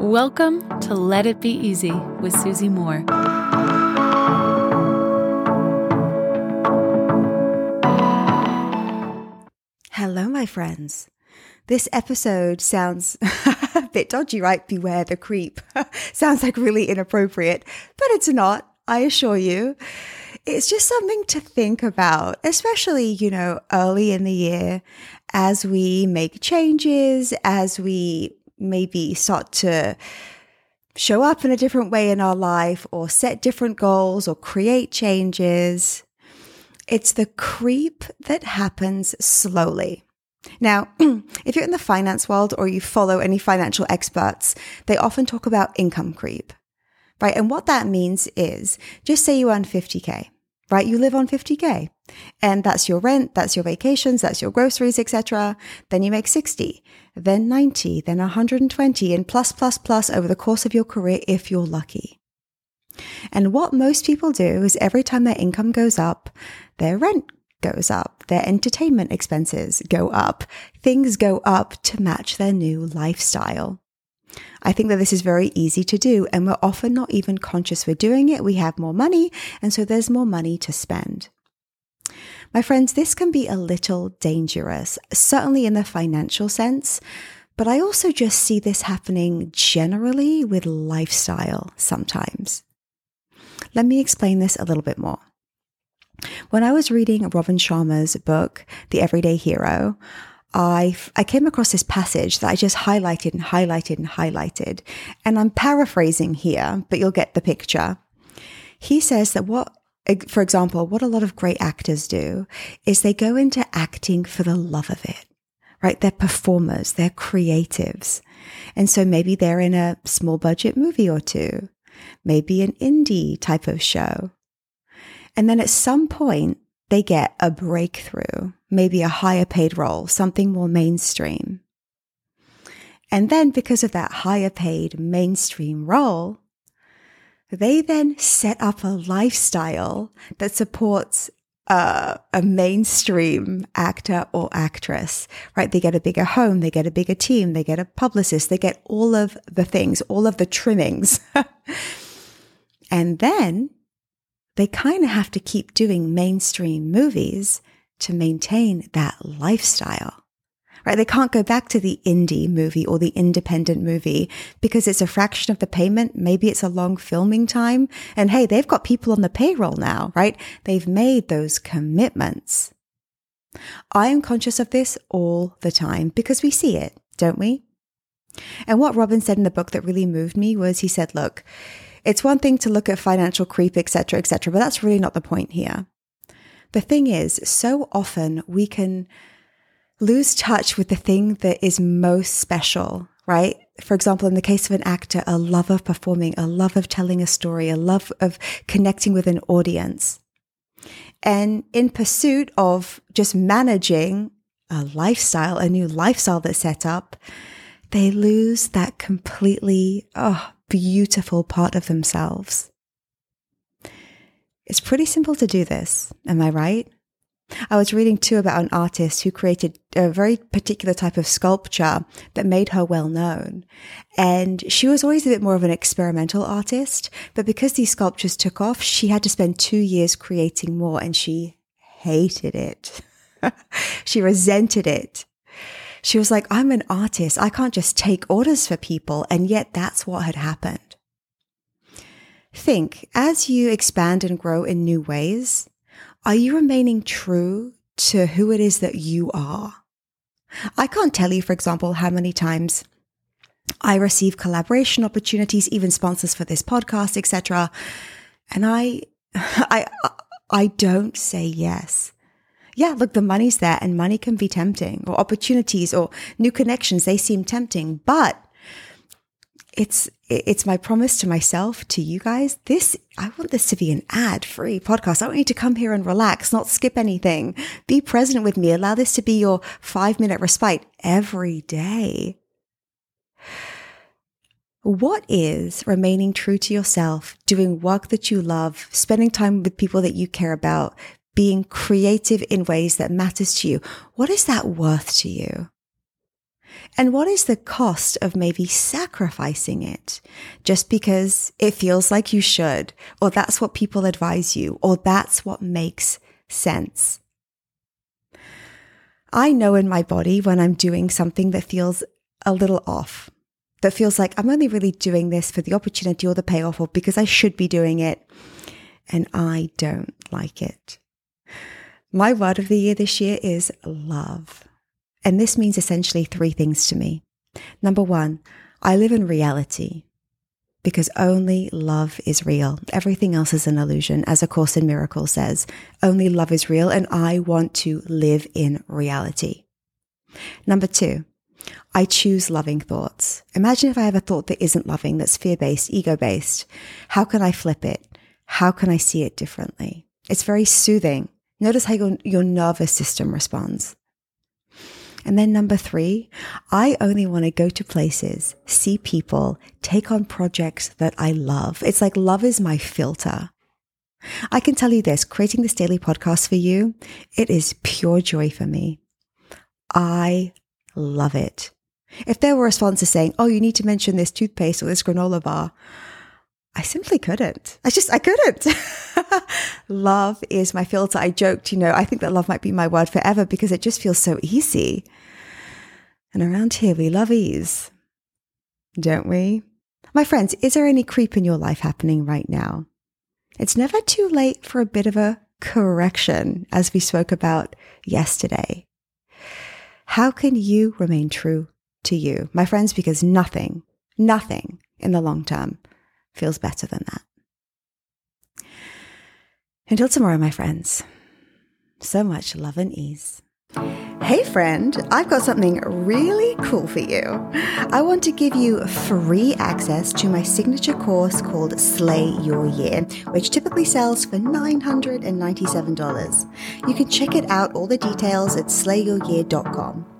Welcome to Let It Be Easy with Susie Moore. Hello, my friends. This episode sounds a bit dodgy, right? Beware the creep. sounds like really inappropriate, but it's not, I assure you. It's just something to think about, especially, you know, early in the year as we make changes, as we maybe start to show up in a different way in our life or set different goals or create changes. It's the creep that happens slowly. Now, if you're in the finance world or you follow any financial experts, they often talk about income creep, right? And what that means is just say you earn 50K, right? You live on 50K and that's your rent, that's your vacations, that's your groceries, etc. Then you make 60, then 90, then 120 and plus, plus, plus over the course of your career if you're lucky. And what most people do is every time their income goes up, their rent goes up, their entertainment expenses go up, things go up to match their new lifestyle. I think that this is very easy to do, and we're often not even conscious we're doing it. We have more money, and so there's more money to spend. My friends, this can be a little dangerous, certainly in the financial sense, but I also just see this happening generally with lifestyle sometimes. Let me explain this a little bit more. When I was reading Robin Sharma's book, The Everyday Hero, I, I came across this passage that I just highlighted and highlighted and highlighted. And I'm paraphrasing here, but you'll get the picture. He says that what, for example, what a lot of great actors do is they go into acting for the love of it, right? They're performers, they're creatives. And so maybe they're in a small budget movie or two, maybe an indie type of show. And then at some point, they get a breakthrough, maybe a higher paid role, something more mainstream. And then because of that higher paid mainstream role, they then set up a lifestyle that supports uh, a mainstream actor or actress, right? They get a bigger home, they get a bigger team, they get a publicist, they get all of the things, all of the trimmings. and then they kind of have to keep doing mainstream movies to maintain that lifestyle. Right? They can't go back to the indie movie or the independent movie because it's a fraction of the payment. Maybe it's a long filming time. And hey, they've got people on the payroll now, right? They've made those commitments. I am conscious of this all the time because we see it, don't we? And what Robin said in the book that really moved me was he said, look, it's one thing to look at financial creep, etc., etc., but that's really not the point here. The thing is, so often we can lose touch with the thing that is most special, right? For example, in the case of an actor, a love of performing, a love of telling a story, a love of connecting with an audience. And in pursuit of just managing a lifestyle, a new lifestyle that's set up, they lose that completely, oh, beautiful part of themselves. It's pretty simple to do this, am I right? I was reading too about an artist who created a very particular type of sculpture that made her well known. And she was always a bit more of an experimental artist, but because these sculptures took off, she had to spend two years creating more and she hated it. she resented it. She was like, I'm an artist. I can't just take orders for people. And yet that's what had happened. Think as you expand and grow in new ways, are you remaining true to who it is that you are? I can't tell you, for example, how many times I receive collaboration opportunities, even sponsors for this podcast, etc. And I, I, I don't say yes yeah, look, the money's there and money can be tempting or opportunities or new connections. They seem tempting, but it's, it's my promise to myself, to you guys. This, I want this to be an ad free podcast. I want you to come here and relax, not skip anything. Be present with me. Allow this to be your five minute respite every day. What is remaining true to yourself, doing work that you love, spending time with people that you care about, being creative in ways that matters to you. What is that worth to you? And what is the cost of maybe sacrificing it just because it feels like you should, or that's what people advise you, or that's what makes sense? I know in my body when I'm doing something that feels a little off, that feels like I'm only really doing this for the opportunity or the payoff or because I should be doing it. And I don't like it. My word of the year this year is love. And this means essentially three things to me. Number one, I live in reality because only love is real. Everything else is an illusion. As A Course in Miracles says, only love is real, and I want to live in reality. Number two, I choose loving thoughts. Imagine if I have a thought that isn't loving, that's fear based, ego based. How can I flip it? How can I see it differently? It's very soothing. Notice how your, your nervous system responds. And then number three, I only want to go to places, see people, take on projects that I love. It's like love is my filter. I can tell you this, creating this daily podcast for you, it is pure joy for me. I love it. If there were a sponsor saying, oh, you need to mention this toothpaste or this granola bar, I simply couldn't. I just, I couldn't. love is my filter. I joked, you know, I think that love might be my word forever because it just feels so easy. And around here, we love ease, don't we? My friends, is there any creep in your life happening right now? It's never too late for a bit of a correction, as we spoke about yesterday. How can you remain true to you, my friends? Because nothing, nothing in the long term feels better than that. Until tomorrow, my friends, so much love and ease. Hey friend, I've got something really cool for you. I want to give you free access to my signature course called Slay Your Year, which typically sells for $997. You can check it out, all the details at slayyouryear.com.